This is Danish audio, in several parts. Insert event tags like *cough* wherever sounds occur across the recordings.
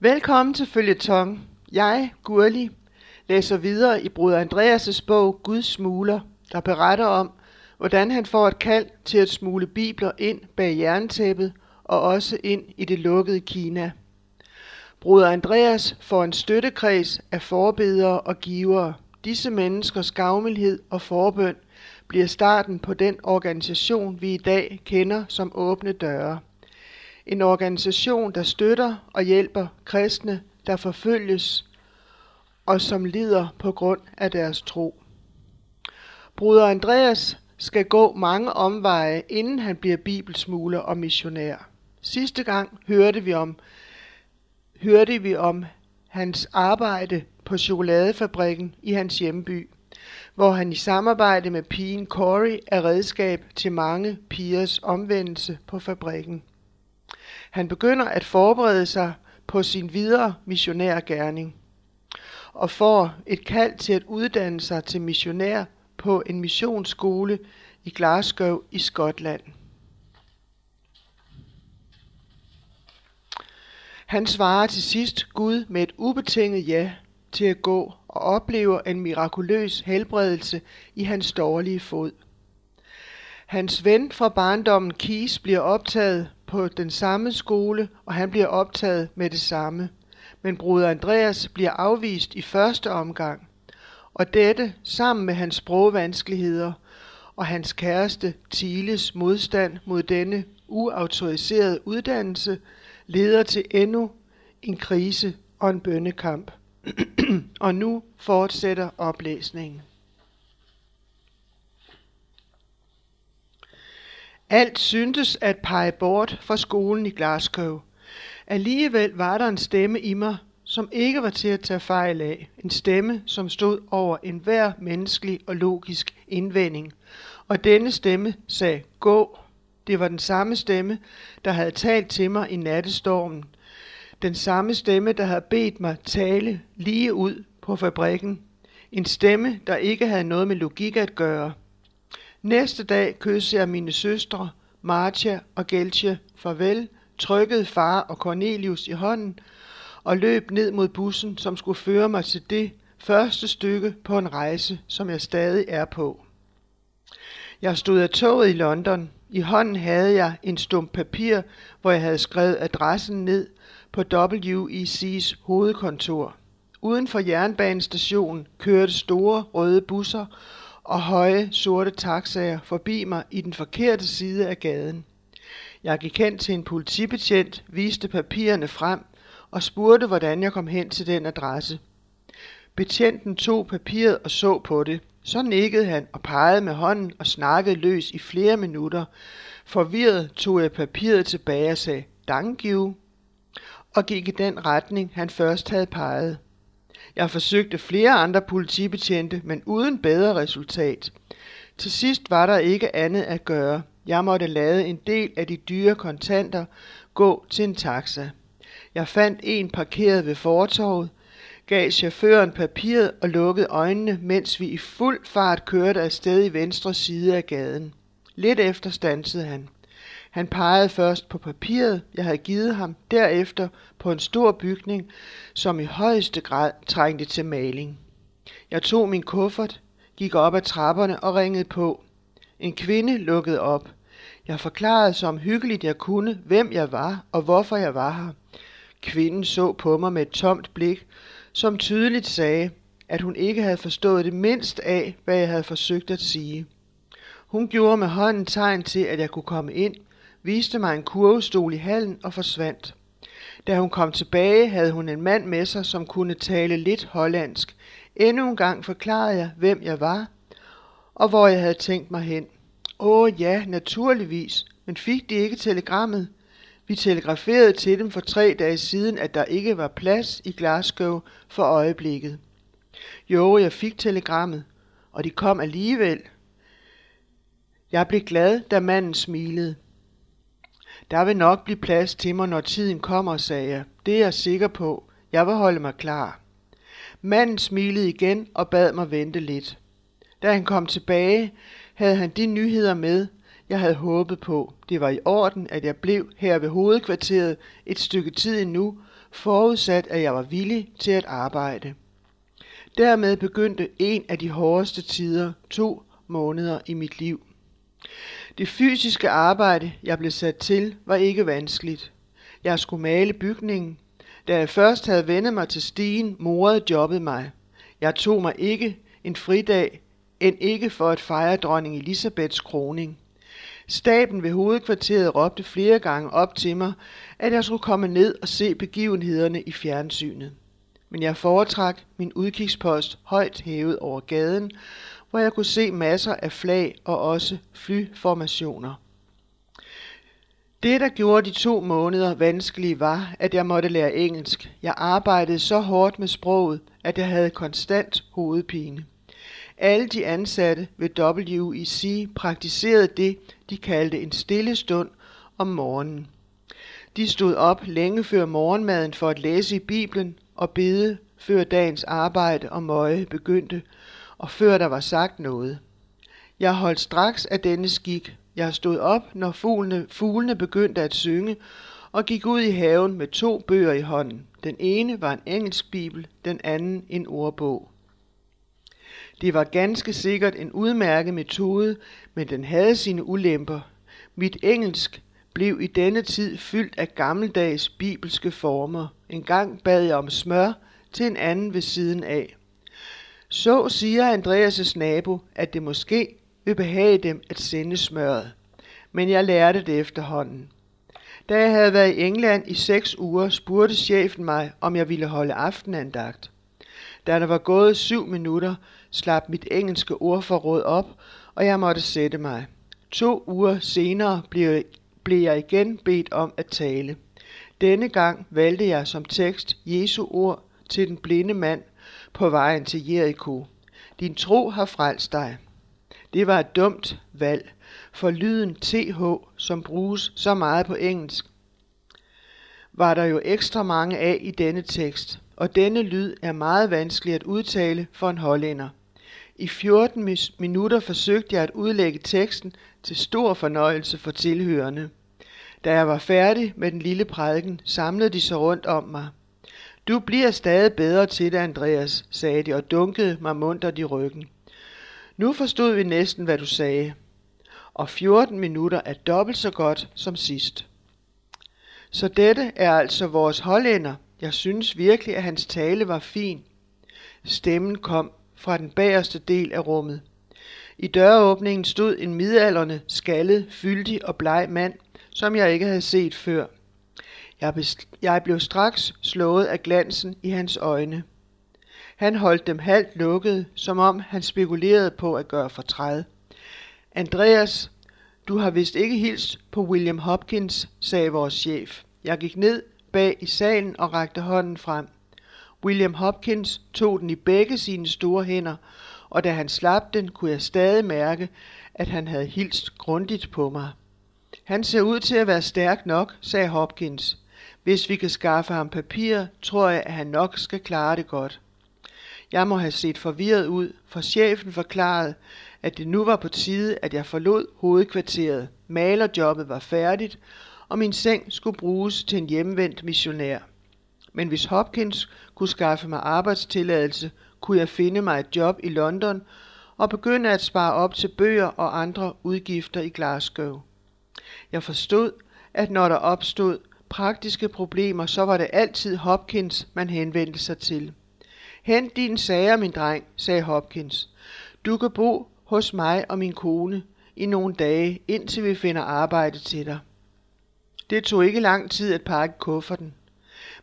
Velkommen til Følgetong. Jeg, Gurli, læser videre i Bruder Andreas' bog Guds smugler, der beretter om, hvordan han får et kald til at smule bibler ind bag jerntæppet og også ind i det lukkede Kina. Bruder Andreas får en støttekreds af forbedere og givere. Disse menneskers gavmildhed og forbøn bliver starten på den organisation, vi i dag kender som Åbne Døre. En organisation, der støtter og hjælper kristne, der forfølges og som lider på grund af deres tro. Bruder Andreas skal gå mange omveje, inden han bliver bibelsmugler og missionær. Sidste gang hørte vi om, hørte vi om hans arbejde på chokoladefabrikken i hans hjemby, hvor han i samarbejde med pigen Corey er redskab til mange pigers omvendelse på fabrikken. Han begynder at forberede sig på sin videre missionærgerning og får et kald til at uddanne sig til missionær på en missionsskole i Glasgow i Skotland. Han svarer til sidst Gud med et ubetinget ja til at gå og oplever en mirakuløs helbredelse i hans dårlige fod. Hans ven fra barndommen Kies bliver optaget på den samme skole, og han bliver optaget med det samme. Men bruder Andreas bliver afvist i første omgang, og dette sammen med hans sprogvanskeligheder og hans kæreste Thiles modstand mod denne uautoriserede uddannelse leder til endnu en krise og en bønnekamp. *clears throat* og nu fortsætter oplæsningen. Alt syntes at pege bort fra skolen i Glasgow. Alligevel var der en stemme i mig, som ikke var til at tage fejl af. En stemme, som stod over enhver menneskelig og logisk indvending. Og denne stemme sagde, gå. Det var den samme stemme, der havde talt til mig i nattestormen. Den samme stemme, der havde bedt mig tale lige ud på fabrikken. En stemme, der ikke havde noget med logik at gøre – Næste dag kyssede jeg mine søstre, Marcia og Geltje, farvel, trykkede far og Cornelius i hånden og løb ned mod bussen, som skulle føre mig til det første stykke på en rejse, som jeg stadig er på. Jeg stod af toget i London. I hånden havde jeg en stump papir, hvor jeg havde skrevet adressen ned på WEC's hovedkontor. Uden for jernbanestationen kørte store røde busser, og høje sorte taxaer forbi mig i den forkerte side af gaden. Jeg gik hen til en politibetjent, viste papirerne frem og spurgte, hvordan jeg kom hen til den adresse. Betjenten tog papiret og så på det. Så nikkede han og pegede med hånden og snakkede løs i flere minutter. Forvirret tog jeg papiret tilbage og sagde, Dank you, og gik i den retning, han først havde peget. Jeg forsøgte flere andre politibetjente, men uden bedre resultat. Til sidst var der ikke andet at gøre. Jeg måtte lade en del af de dyre kontanter gå til en taxa. Jeg fandt en parkeret ved fortorvet, gav chaufføren papiret og lukkede øjnene, mens vi i fuld fart kørte afsted i venstre side af gaden. Lidt efter stansede han. Han pegede først på papiret, jeg havde givet ham, derefter på en stor bygning, som i højeste grad trængte til maling. Jeg tog min kuffert, gik op ad trapperne og ringede på. En kvinde lukkede op. Jeg forklarede så hyggeligt jeg kunne, hvem jeg var og hvorfor jeg var her. Kvinden så på mig med et tomt blik, som tydeligt sagde, at hun ikke havde forstået det mindst af, hvad jeg havde forsøgt at sige. Hun gjorde med hånden tegn til, at jeg kunne komme ind, viste mig en kurvestol i hallen og forsvandt. Da hun kom tilbage, havde hun en mand med sig, som kunne tale lidt hollandsk. Endnu en gang forklarede jeg, hvem jeg var, og hvor jeg havde tænkt mig hen. Åh ja, naturligvis, men fik de ikke telegrammet? Vi telegraferede til dem for tre dage siden, at der ikke var plads i Glasgow for øjeblikket. Jo, jeg fik telegrammet, og de kom alligevel. Jeg blev glad, da manden smilede. Der vil nok blive plads til mig, når tiden kommer, sagde jeg. Det er jeg sikker på. Jeg vil holde mig klar. Manden smilede igen og bad mig vente lidt. Da han kom tilbage, havde han de nyheder med, jeg havde håbet på. Det var i orden, at jeg blev her ved hovedkvarteret et stykke tid endnu, forudsat at jeg var villig til at arbejde. Dermed begyndte en af de hårdeste tider, to måneder i mit liv. Det fysiske arbejde, jeg blev sat til, var ikke vanskeligt. Jeg skulle male bygningen. Da jeg først havde vendet mig til stigen, morede jobbet mig. Jeg tog mig ikke en fridag, end ikke for at fejre dronning Elisabeths kroning. Staben ved hovedkvarteret råbte flere gange op til mig, at jeg skulle komme ned og se begivenhederne i fjernsynet. Men jeg foretrak min udkigspost højt hævet over gaden, hvor jeg kunne se masser af flag og også flyformationer. Det, der gjorde de to måneder vanskelige, var, at jeg måtte lære engelsk. Jeg arbejdede så hårdt med sproget, at jeg havde konstant hovedpine. Alle de ansatte ved WEC praktiserede det, de kaldte en stille stund om morgenen. De stod op længe før morgenmaden for at læse i Bibelen og bede, før dagens arbejde og møje begyndte, og før der var sagt noget. Jeg holdt straks af denne skik. Jeg stod op, når fuglene, fuglene begyndte at synge, og gik ud i haven med to bøger i hånden. Den ene var en engelsk bibel, den anden en ordbog. Det var ganske sikkert en udmærket metode, men den havde sine ulemper. Mit engelsk blev i denne tid fyldt af gammeldags bibelske former. En gang bad jeg om smør til en anden ved siden af. Så siger Andreas' nabo, at det måske vil behage dem at sende smøret. Men jeg lærte det efterhånden. Da jeg havde været i England i seks uger, spurgte chefen mig, om jeg ville holde aftenandagt. Da der var gået syv minutter, slap mit engelske ordforråd op, og jeg måtte sætte mig. To uger senere blev, blev jeg igen bedt om at tale. Denne gang valgte jeg som tekst Jesu ord til den blinde mand på vejen til Jericho. Din tro har frelst dig. Det var et dumt valg, for lyden TH, som bruges så meget på engelsk, var der jo ekstra mange af i denne tekst, og denne lyd er meget vanskelig at udtale for en hollænder. I 14 minutter forsøgte jeg at udlægge teksten til stor fornøjelse for tilhørende. Da jeg var færdig med den lille prædiken, samlede de sig rundt om mig. Du bliver stadig bedre til det, Andreas, sagde de og dunkede mig muntert i ryggen. Nu forstod vi næsten, hvad du sagde. Og 14 minutter er dobbelt så godt som sidst. Så dette er altså vores hollænder. Jeg synes virkelig, at hans tale var fin. Stemmen kom fra den bagerste del af rummet. I døråbningen stod en midalderne, skaldet, fyldig og bleg mand, som jeg ikke havde set før. Jeg, jeg blev straks slået af glansen i hans øjne. Han holdt dem halvt lukkede, som om han spekulerede på at gøre fortræd. Andreas, du har vist ikke hilst på William Hopkins, sagde vores chef. Jeg gik ned bag i salen og rakte hånden frem. William Hopkins tog den i begge sine store hænder, og da han slap den, kunne jeg stadig mærke, at han havde hilst grundigt på mig. Han ser ud til at være stærk nok, sagde Hopkins. Hvis vi kan skaffe ham papir, tror jeg, at han nok skal klare det godt. Jeg må have set forvirret ud, for chefen forklarede, at det nu var på tide, at jeg forlod hovedkvarteret. Malerjobbet var færdigt, og min seng skulle bruges til en hjemvendt missionær. Men hvis Hopkins kunne skaffe mig arbejdstilladelse, kunne jeg finde mig et job i London og begynde at spare op til bøger og andre udgifter i Glasgow. Jeg forstod, at når der opstod praktiske problemer, så var det altid Hopkins, man henvendte sig til. Hent dine sager, min dreng, sagde Hopkins. Du kan bo hos mig og min kone i nogle dage, indtil vi finder arbejde til dig. Det tog ikke lang tid at pakke kufferten.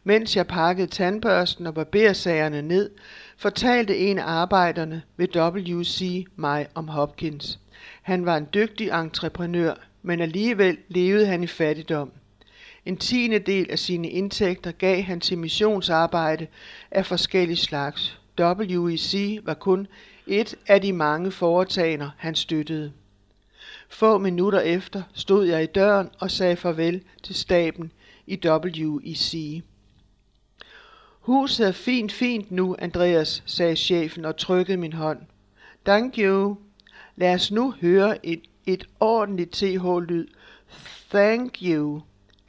Mens jeg pakkede tandbørsten og barbersagerne ned, fortalte en af arbejderne ved WC mig om Hopkins. Han var en dygtig entreprenør, men alligevel levede han i fattigdom. En tiende del af sine indtægter gav han til missionsarbejde af forskellige slags. WEC var kun et af de mange foretagender, han støttede. Få minutter efter stod jeg i døren og sagde farvel til staben i WEC. Huset er fint, fint nu, Andreas, sagde chefen og trykkede min hånd. Thank you. Lad os nu høre et, et ordentligt TH-lyd. Thank you.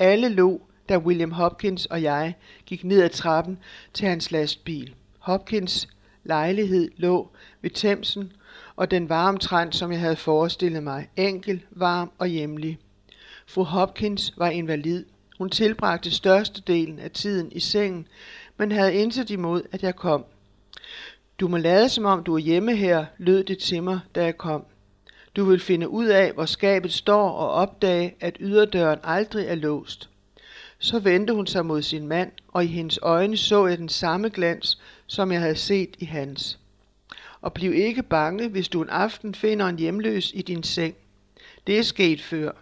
Alle lo, da William Hopkins og jeg gik ned ad trappen til hans lastbil. Hopkins lejlighed lå ved Thamesen, og den var omtrent, som jeg havde forestillet mig. Enkel, varm og hjemlig. Fru Hopkins var invalid. Hun tilbragte størstedelen af tiden i sengen, men havde intet imod, at jeg kom. Du må lade som om du er hjemme her, lød det til mig, da jeg kom. Du vil finde ud af, hvor skabet står og opdage, at yderdøren aldrig er låst. Så vendte hun sig mod sin mand, og i hendes øjne så jeg den samme glans, som jeg havde set i hans. Og bliv ikke bange, hvis du en aften finder en hjemløs i din seng. Det er sket før.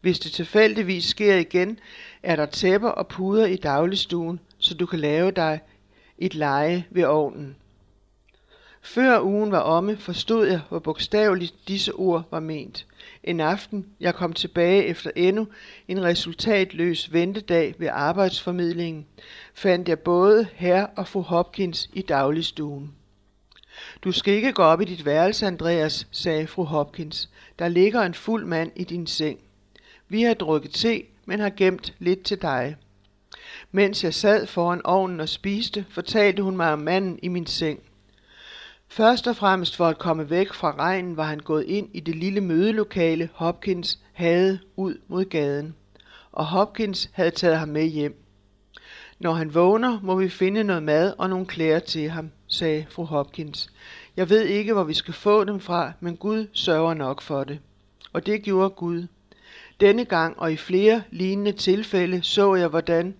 Hvis det tilfældigvis sker igen, er der tæpper og puder i dagligstuen, så du kan lave dig et leje ved ovnen. Før ugen var omme, forstod jeg, hvor bogstaveligt disse ord var ment. En aften, jeg kom tilbage efter endnu en resultatløs ventedag ved arbejdsformidlingen, fandt jeg både herr og fru Hopkins i dagligstuen. Du skal ikke gå op i dit værelse, Andreas, sagde fru Hopkins. Der ligger en fuld mand i din seng. Vi har drukket te, men har gemt lidt til dig. Mens jeg sad foran ovnen og spiste, fortalte hun mig om manden i min seng. Først og fremmest for at komme væk fra regnen var han gået ind i det lille mødelokale, Hopkins havde ud mod gaden. Og Hopkins havde taget ham med hjem. Når han vågner, må vi finde noget mad og nogle klæder til ham, sagde fru Hopkins. Jeg ved ikke, hvor vi skal få dem fra, men Gud sørger nok for det. Og det gjorde Gud. Denne gang og i flere lignende tilfælde så jeg, hvordan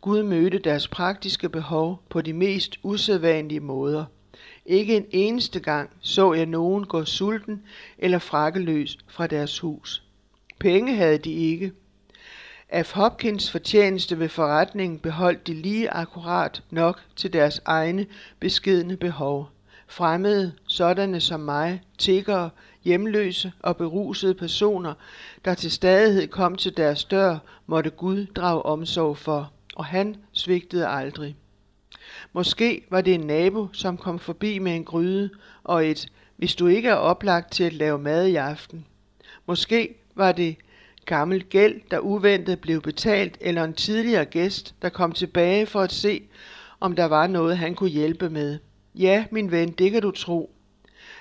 Gud mødte deres praktiske behov på de mest usædvanlige måder. Ikke en eneste gang så jeg nogen gå sulten eller frakkeløs fra deres hus. Penge havde de ikke. Af Hopkins fortjeneste ved forretningen beholdt de lige akkurat nok til deres egne beskedne behov. Fremmede, sådanne som mig, tiggere, hjemløse og berusede personer, der til stadighed kom til deres dør, måtte Gud drage omsorg for, og han svigtede aldrig. Måske var det en nabo, som kom forbi med en gryde og et, hvis du ikke er oplagt til at lave mad i aften. Måske var det gammel gæld, der uventet blev betalt, eller en tidligere gæst, der kom tilbage for at se, om der var noget, han kunne hjælpe med. Ja, min ven, det kan du tro.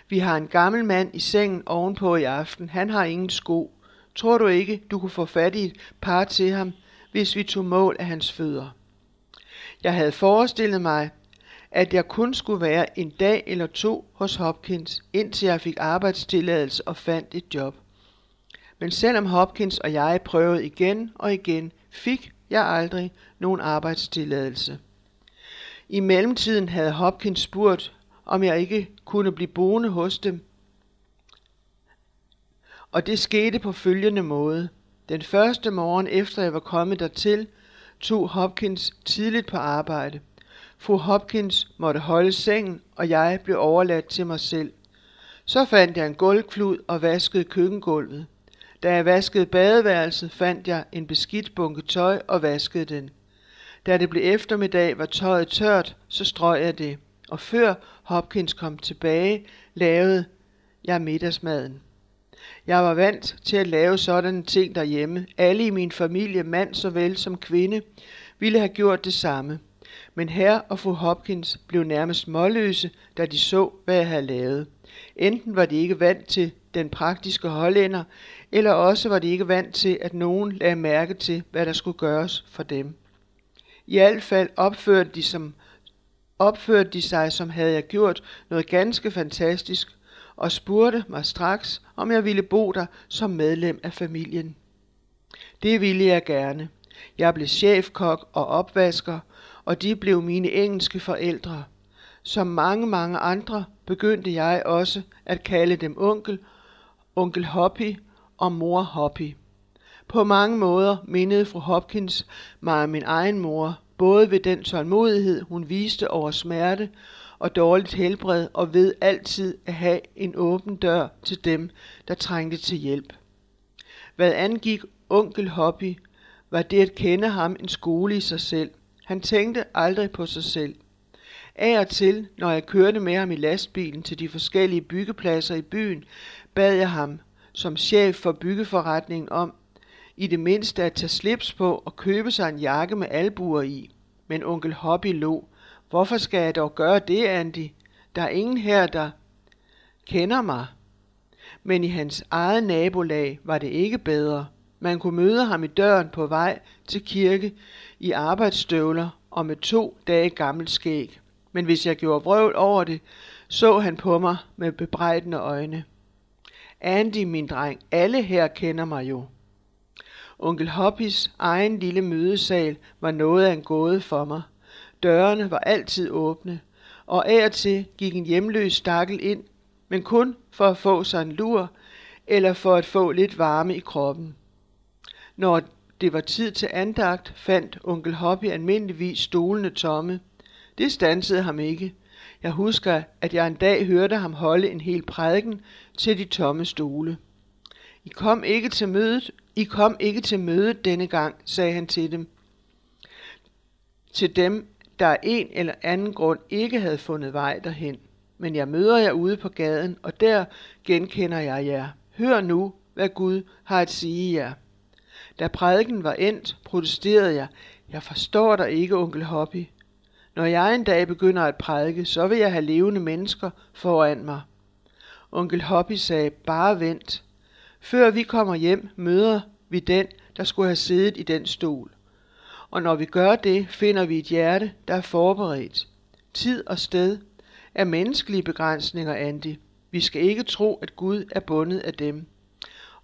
Vi har en gammel mand i sengen ovenpå i aften. Han har ingen sko. Tror du ikke, du kunne få fat i et par til ham, hvis vi tog mål af hans fødder? Jeg havde forestillet mig, at jeg kun skulle være en dag eller to hos Hopkins, indtil jeg fik arbejdstilladelse og fandt et job. Men selvom Hopkins og jeg prøvede igen og igen, fik jeg aldrig nogen arbejdstilladelse. I mellemtiden havde Hopkins spurgt, om jeg ikke kunne blive boende hos dem. Og det skete på følgende måde. Den første morgen efter jeg var kommet dertil, tog Hopkins tidligt på arbejde. Fru Hopkins måtte holde sengen, og jeg blev overladt til mig selv. Så fandt jeg en gulvklud og vaskede køkkengulvet. Da jeg vaskede badeværelset, fandt jeg en beskidt bunke tøj og vaskede den. Da det blev eftermiddag, var tøjet tørt, så strøg jeg det. Og før Hopkins kom tilbage, lavede jeg middagsmaden. Jeg var vant til at lave sådanne ting derhjemme. Alle i min familie, mand såvel som kvinde, ville have gjort det samme. Men herr og fru Hopkins blev nærmest målløse, da de så, hvad jeg havde lavet. Enten var de ikke vant til den praktiske hollænder, eller også var de ikke vant til, at nogen lagde mærke til, hvad der skulle gøres for dem. I alt fald opførte de, som, opførte de sig, som havde jeg gjort noget ganske fantastisk, og spurgte mig straks, om jeg ville bo der som medlem af familien. Det ville jeg gerne. Jeg blev chefkok og opvasker, og de blev mine engelske forældre. Som mange, mange andre begyndte jeg også at kalde dem onkel, onkel Hoppy og mor Hoppy. På mange måder mindede fru Hopkins mig om min egen mor, både ved den tålmodighed, hun viste over smerte, og dårligt helbred og ved altid at have en åben dør til dem, der trængte til hjælp. Hvad angik onkel Hobby, var det at kende ham en skole i sig selv. Han tænkte aldrig på sig selv. Af og til, når jeg kørte med ham i lastbilen til de forskellige byggepladser i byen, bad jeg ham, som chef for byggeforretningen om, i det mindste at tage slips på og købe sig en jakke med albuer i. Men onkel Hobby lå. Hvorfor skal jeg dog gøre det, Andy? Der er ingen her, der kender mig. Men i hans eget nabolag var det ikke bedre. Man kunne møde ham i døren på vej til kirke i arbejdsstøvler og med to dage gammelt skæg. Men hvis jeg gjorde vrøvl over det, så han på mig med bebrejdende øjne. Andy, min dreng, alle her kender mig jo. Onkel Hoppis egen lille mødesal var noget af en gåde for mig. Dørene var altid åbne, og af og til gik en hjemløs stakkel ind, men kun for at få sig en lur, eller for at få lidt varme i kroppen. Når det var tid til andagt, fandt onkel Hoppy almindeligvis stolene tomme. Det stansede ham ikke. Jeg husker, at jeg en dag hørte ham holde en hel prædiken til de tomme stole. I kom ikke til mødet, I kom ikke til mødet denne gang, sagde han til dem. Til dem, der af en eller anden grund ikke havde fundet vej derhen. Men jeg møder jer ude på gaden, og der genkender jeg jer. Hør nu, hvad Gud har at sige jer. Da prædiken var endt, protesterede jeg. Jeg forstår dig ikke, onkel Hoppy. Når jeg en dag begynder at prædike, så vil jeg have levende mennesker foran mig. Onkel Hoppy sagde, bare vent. Før vi kommer hjem, møder vi den, der skulle have siddet i den stol. Og når vi gør det, finder vi et hjerte, der er forberedt. Tid og sted er menneskelige begrænsninger, Andy. Vi skal ikke tro, at Gud er bundet af dem.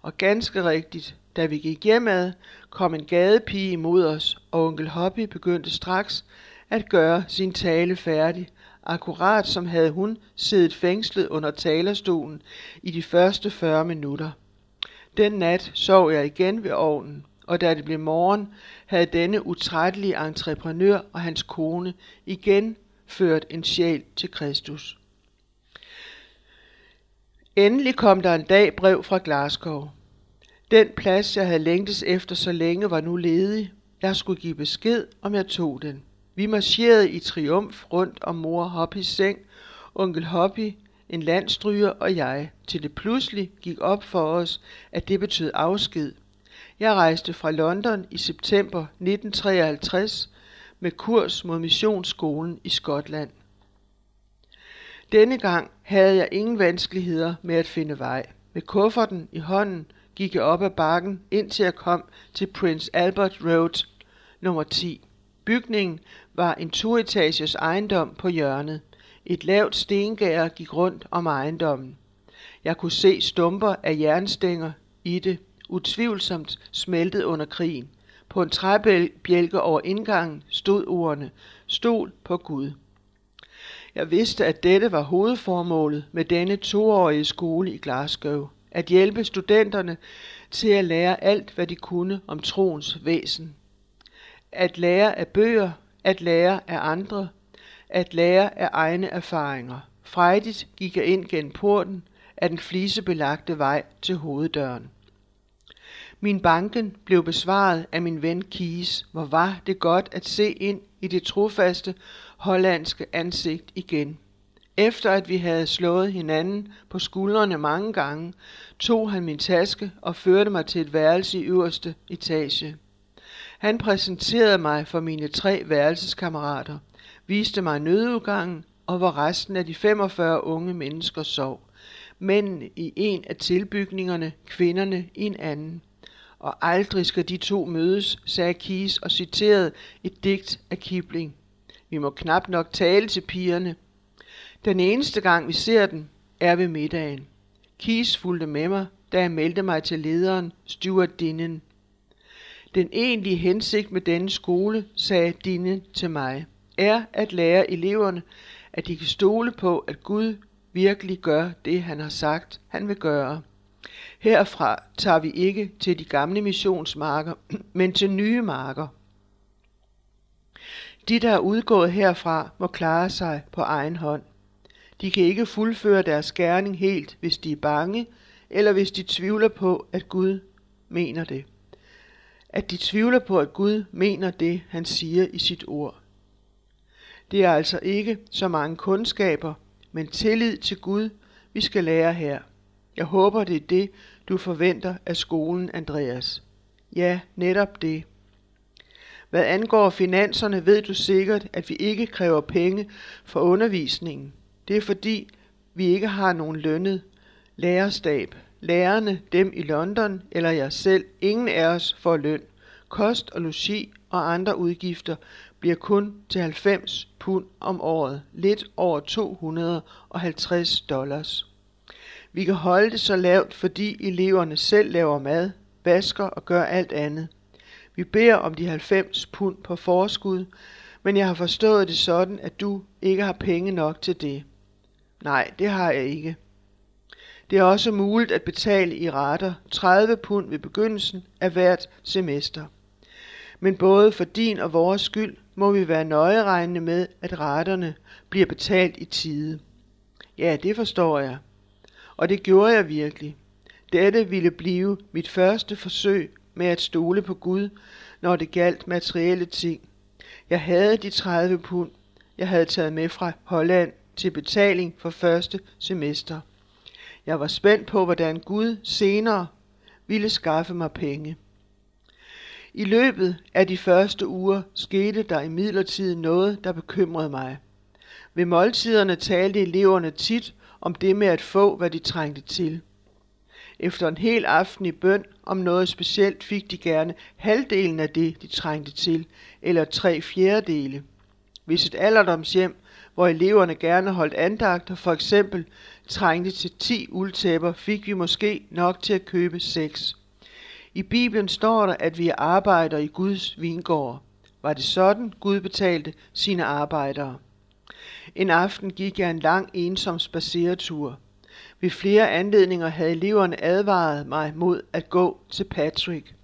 Og ganske rigtigt, da vi gik hjemad, kom en gadepige imod os, og onkel Hoppy begyndte straks at gøre sin tale færdig, akkurat som havde hun siddet fængslet under talerstolen i de første 40 minutter. Den nat sov jeg igen ved ovnen, og da det blev morgen, havde denne utrættelige entreprenør og hans kone igen ført en sjæl til Kristus. Endelig kom der en dag brev fra Glasgow. Den plads, jeg havde længtes efter så længe, var nu ledig. Jeg skulle give besked, om jeg tog den. Vi marcherede i triumf rundt om mor Hoppys seng, onkel Hoppy, en landstryger og jeg, til det pludselig gik op for os, at det betød afsked. Jeg rejste fra London i september 1953 med kurs mod missionsskolen i Skotland. Denne gang havde jeg ingen vanskeligheder med at finde vej. Med kufferten i hånden gik jeg op ad bakken, indtil jeg kom til Prince Albert Road nummer 10. Bygningen var en toetages ejendom på hjørnet. Et lavt stengær gik rundt om ejendommen. Jeg kunne se stumper af jernstænger i det, utvivlsomt smeltet under krigen. På en træbjælke over indgangen stod ordene, stol på Gud. Jeg vidste, at dette var hovedformålet med denne toårige skole i Glasgow. At hjælpe studenterne til at lære alt, hvad de kunne om troens væsen. At lære af bøger, at lære af andre, at lære af egne erfaringer. Frejdigt gik jeg ind gennem porten af den flisebelagte vej til hoveddøren. Min banken blev besvaret af min ven Kies, hvor var det godt at se ind i det trofaste hollandske ansigt igen. Efter at vi havde slået hinanden på skuldrene mange gange, tog han min taske og førte mig til et værelse i øverste etage. Han præsenterede mig for mine tre værelseskammerater, viste mig nødudgangen og hvor resten af de 45 unge mennesker sov. Mændene i en af tilbygningerne, kvinderne i en anden. Og aldrig skal de to mødes, sagde Kies og citerede et digt af Kipling. Vi må knap nok tale til pigerne. Den eneste gang vi ser den, er ved middagen. Kies fulgte med mig, da jeg meldte mig til lederen, Stuart Dinnen. Den egentlige hensigt med denne skole, sagde Dinne til mig, er at lære eleverne, at de kan stole på, at Gud virkelig gør det, han har sagt, han vil gøre. Herfra tager vi ikke til de gamle missionsmarker, men til nye marker. De, der er udgået herfra, må klare sig på egen hånd. De kan ikke fuldføre deres gerning helt, hvis de er bange, eller hvis de tvivler på, at Gud mener det. At de tvivler på, at Gud mener det, han siger i sit ord. Det er altså ikke så mange kundskaber, men tillid til Gud, vi skal lære her. Jeg håber, det er det, du forventer af skolen, Andreas. Ja, netop det. Hvad angår finanserne, ved du sikkert, at vi ikke kræver penge for undervisningen. Det er fordi, vi ikke har nogen lønnet lærerstab. Lærerne, dem i London eller jeg selv, ingen af os får løn. Kost og logi og andre udgifter bliver kun til 90 pund om året, lidt over 250 dollars. Vi kan holde det så lavt, fordi eleverne selv laver mad, vasker og gør alt andet. Vi beder om de 90 pund på forskud, men jeg har forstået det sådan, at du ikke har penge nok til det. Nej, det har jeg ikke. Det er også muligt at betale i rater 30 pund ved begyndelsen af hvert semester. Men både for din og vores skyld må vi være nøjeregnende med, at raterne bliver betalt i tide. Ja, det forstår jeg. Og det gjorde jeg virkelig. Dette ville blive mit første forsøg med at stole på Gud, når det galt materielle ting. Jeg havde de 30 pund, jeg havde taget med fra Holland til betaling for første semester. Jeg var spændt på, hvordan Gud senere ville skaffe mig penge. I løbet af de første uger skete der imidlertid noget, der bekymrede mig. Ved måltiderne talte eleverne tit om det med at få, hvad de trængte til. Efter en hel aften i bøn om noget specielt fik de gerne halvdelen af det, de trængte til, eller tre fjerdedele. Hvis et alderdomshjem, hvor eleverne gerne holdt andagter, for eksempel trængte til 10 uldtæpper, fik vi måske nok til at købe seks. I Bibelen står der, at vi arbejder i Guds vingård. Var det sådan, Gud betalte sine arbejdere? En aften gik jeg en lang ensom spaceretur. Ved flere anledninger havde eleverne advaret mig mod at gå til Patrick.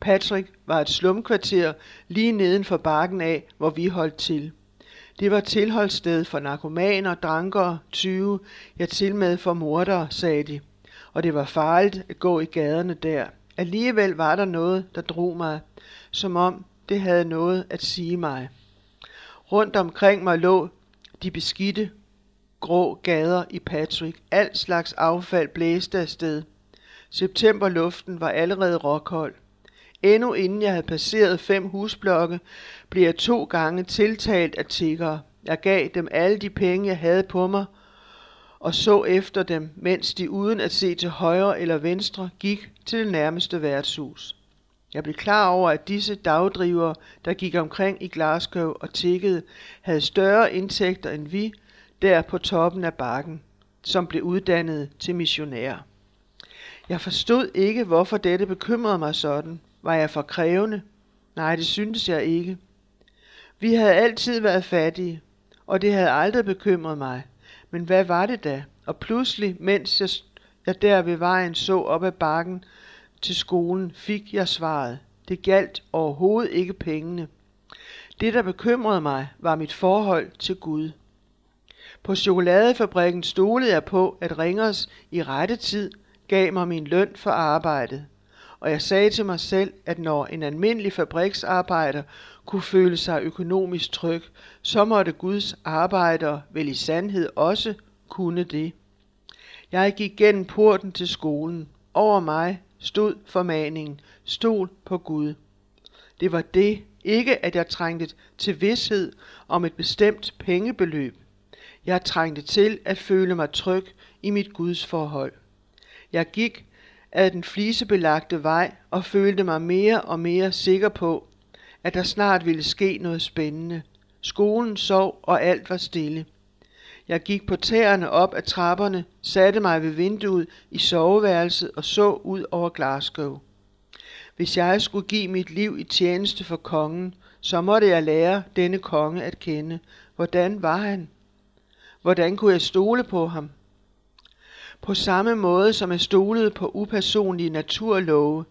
Patrick var et slumkvarter lige neden for bakken af, hvor vi holdt til. Det var tilholdssted for narkomaner, drankere, tyve, ja til med for mordere, sagde de. Og det var farligt at gå i gaderne der. Alligevel var der noget, der drog mig, som om det havde noget at sige mig. Rundt omkring mig lå de beskidte, grå gader i Patrick. Alt slags affald blæste afsted. Septemberluften var allerede råkold. Endnu inden jeg havde passeret fem husblokke, blev jeg to gange tiltalt af tiggere. Jeg gav dem alle de penge, jeg havde på mig, og så efter dem, mens de uden at se til højre eller venstre gik til det nærmeste værtshus. Jeg blev klar over, at disse dagdrivere, der gik omkring i Glasgow og tikkede, havde større indtægter end vi, der på toppen af bakken, som blev uddannet til missionærer. Jeg forstod ikke, hvorfor dette bekymrede mig sådan. Var jeg for krævende? Nej, det syntes jeg ikke. Vi havde altid været fattige, og det havde aldrig bekymret mig. Men hvad var det da? Og pludselig, mens jeg, jeg der ved vejen så op ad bakken til skolen, fik jeg svaret. Det galt overhovedet ikke pengene. Det, der bekymrede mig, var mit forhold til Gud. På chokoladefabrikken stolede jeg på, at Ringers i rette tid gav mig min løn for arbejdet. Og jeg sagde til mig selv, at når en almindelig fabriksarbejder kunne føle sig økonomisk tryg, så måtte Guds arbejdere vel i sandhed også kunne det. Jeg gik gennem porten til skolen. Over mig stod formaningen, stol på Gud. Det var det, ikke at jeg trængte til vidshed om et bestemt pengebeløb. Jeg trængte til at føle mig tryg i mit Guds forhold. Jeg gik ad den flisebelagte vej og følte mig mere og mere sikker på, at der snart ville ske noget spændende. Skolen sov, og alt var stille. Jeg gik på tæerne op ad trapperne, satte mig ved vinduet i soveværelset og så ud over Glasgow. Hvis jeg skulle give mit liv i tjeneste for kongen, så måtte jeg lære denne konge at kende. Hvordan var han? Hvordan kunne jeg stole på ham? På samme måde som jeg stolede på upersonlige naturlove,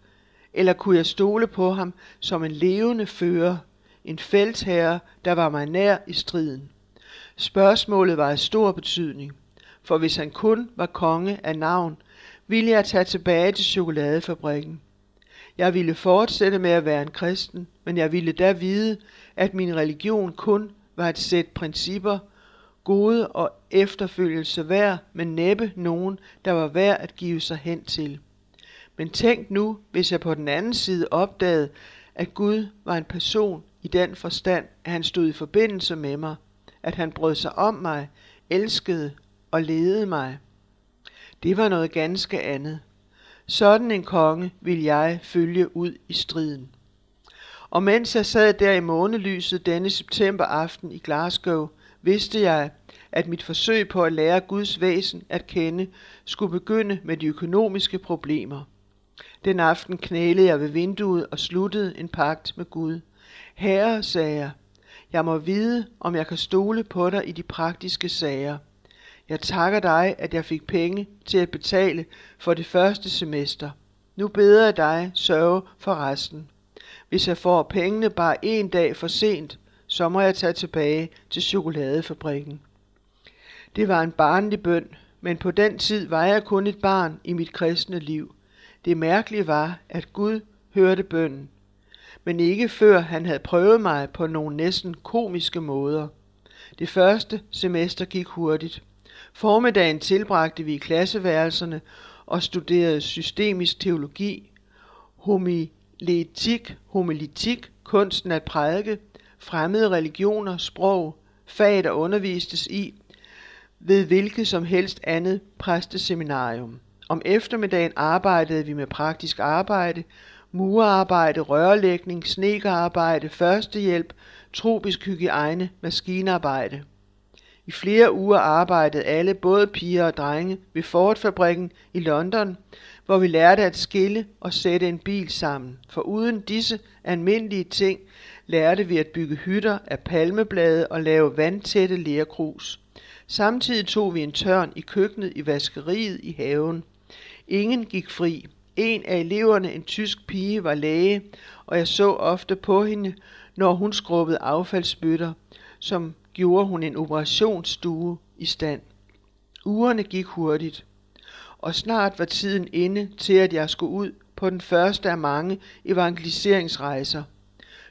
eller kunne jeg stole på ham som en levende fører, en feltherre, der var mig nær i striden? Spørgsmålet var af stor betydning, for hvis han kun var konge af navn, ville jeg tage tilbage til chokoladefabrikken. Jeg ville fortsætte med at være en kristen, men jeg ville da vide, at min religion kun var et sæt principper, gode og efterfølgelse værd, men næppe nogen, der var værd at give sig hen til. Men tænk nu, hvis jeg på den anden side opdagede, at Gud var en person i den forstand, at han stod i forbindelse med mig, at han brød sig om mig, elskede og ledede mig. Det var noget ganske andet. Sådan en konge vil jeg følge ud i striden. Og mens jeg sad der i månelyset denne septemberaften i Glasgow, vidste jeg, at mit forsøg på at lære Guds væsen at kende skulle begynde med de økonomiske problemer. Den aften knælede jeg ved vinduet og sluttede en pagt med Gud. Herre, sagde jeg, jeg må vide, om jeg kan stole på dig i de praktiske sager. Jeg takker dig, at jeg fik penge til at betale for det første semester. Nu beder jeg dig sørge for resten. Hvis jeg får pengene bare en dag for sent, så må jeg tage tilbage til chokoladefabrikken. Det var en barnlig bøn, men på den tid var jeg kun et barn i mit kristne liv. Det mærkelige var, at Gud hørte bønnen, men ikke før han havde prøvet mig på nogle næsten komiske måder. Det første semester gik hurtigt. Formiddagen tilbragte vi i klasseværelserne og studerede systemisk teologi, homiletik, homilitik, kunsten at prædike, fremmede religioner, sprog, fag der undervistes i, ved hvilket som helst andet præsteseminarium. Om eftermiddagen arbejdede vi med praktisk arbejde, murarbejde, rørlægning, snekerarbejde, førstehjælp, tropisk hygiejne, maskinarbejde. I flere uger arbejdede alle, både piger og drenge, ved Ford-fabrikken i London, hvor vi lærte at skille og sætte en bil sammen. For uden disse almindelige ting lærte vi at bygge hytter af palmeblade og lave vandtætte lerkrus. Samtidig tog vi en tørn i køkkenet, i vaskeriet, i haven. Ingen gik fri. En af eleverne, en tysk pige, var læge, og jeg så ofte på hende, når hun skrubbede affaldsbøtter, som gjorde hun en operationsstue i stand. Ugerne gik hurtigt, og snart var tiden inde til, at jeg skulle ud på den første af mange evangeliseringsrejser.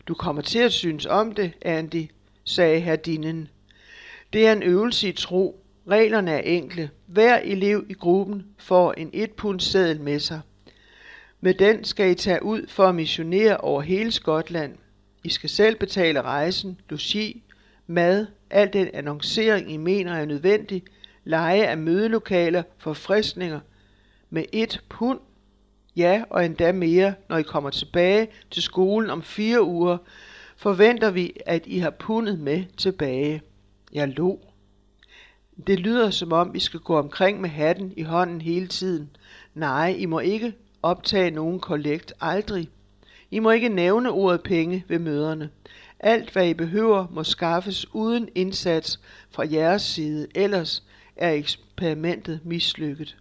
Du kommer til at synes om det, Andy, sagde herdinden. Det er en øvelse i tro. Reglerne er enkle. Hver elev i gruppen får en et pund seddel med sig. Med den skal I tage ud for at missionere over hele Skotland. I skal selv betale rejsen, logi, mad, al den annoncering I mener er nødvendig, leje af mødelokaler, forfriskninger med et pund, ja og endda mere, når I kommer tilbage til skolen om fire uger, forventer vi, at I har pundet med tilbage. Jeg lo. Det lyder som om, vi skal gå omkring med hatten i hånden hele tiden. Nej, I må ikke optage nogen kollekt aldrig. I må ikke nævne ordet penge ved møderne. Alt, hvad I behøver, må skaffes uden indsats fra jeres side, ellers er eksperimentet mislykket.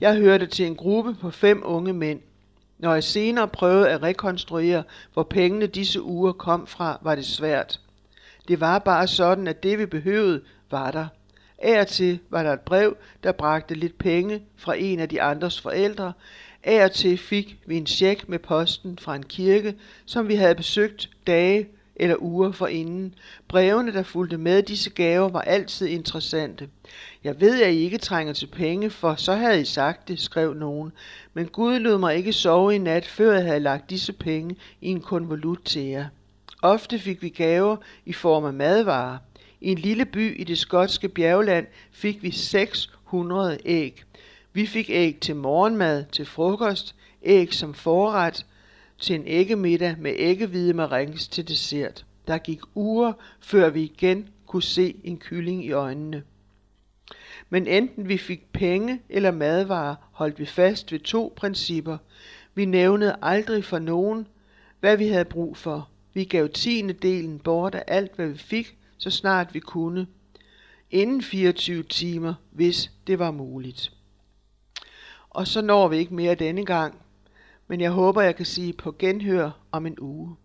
Jeg hørte til en gruppe på fem unge mænd. Når jeg senere prøvede at rekonstruere, hvor pengene disse uger kom fra, var det svært. Det var bare sådan, at det vi behøvede, var der. Af og til var der et brev, der bragte lidt penge fra en af de andres forældre. Af og til fik vi en check med posten fra en kirke, som vi havde besøgt dage eller uger forinden. Brevene, der fulgte med disse gaver, var altid interessante. Jeg ved, at I ikke trænger til penge, for så havde I sagt det, skrev nogen. Men Gud lod mig ikke sove i nat, før jeg havde lagt disse penge i en konvolut til jer. Ofte fik vi gaver i form af madvarer. I en lille by i det skotske bjergland fik vi 600 æg. Vi fik æg til morgenmad, til frokost, æg som forret, til en æggemiddag med æggehvide marings til dessert. Der gik uger, før vi igen kunne se en kylling i øjnene. Men enten vi fik penge eller madvarer, holdt vi fast ved to principper. Vi nævnede aldrig for nogen, hvad vi havde brug for. Vi gav tiende delen bort af alt, hvad vi fik, så snart vi kunne. Inden 24 timer, hvis det var muligt. Og så når vi ikke mere denne gang, men jeg håber, jeg kan sige på genhør om en uge.